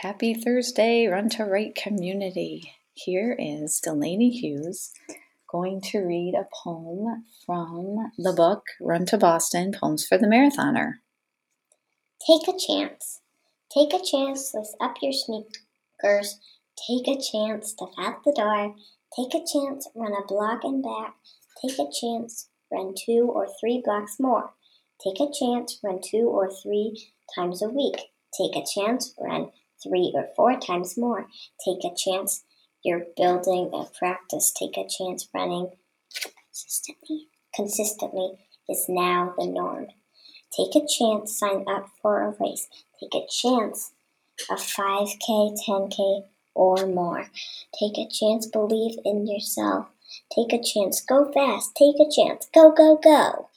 Happy Thursday, Run to Write community. Here is Delaney Hughes going to read a poem from the book Run to Boston Poems for the Marathoner. Take a chance. Take a chance, lace up your sneakers. Take a chance, step out the door. Take a chance, run a block and back. Take a chance, run two or three blocks more. Take a chance, run two or three times a week. Take a chance, run three or four times more. Take a chance. You're building a practice. Take a chance running consistently. Consistently is now the norm. Take a chance, sign up for a race. Take a chance, a 5K, 10K, or more. Take a chance, believe in yourself. Take a chance, go fast. Take a chance, go, go, go.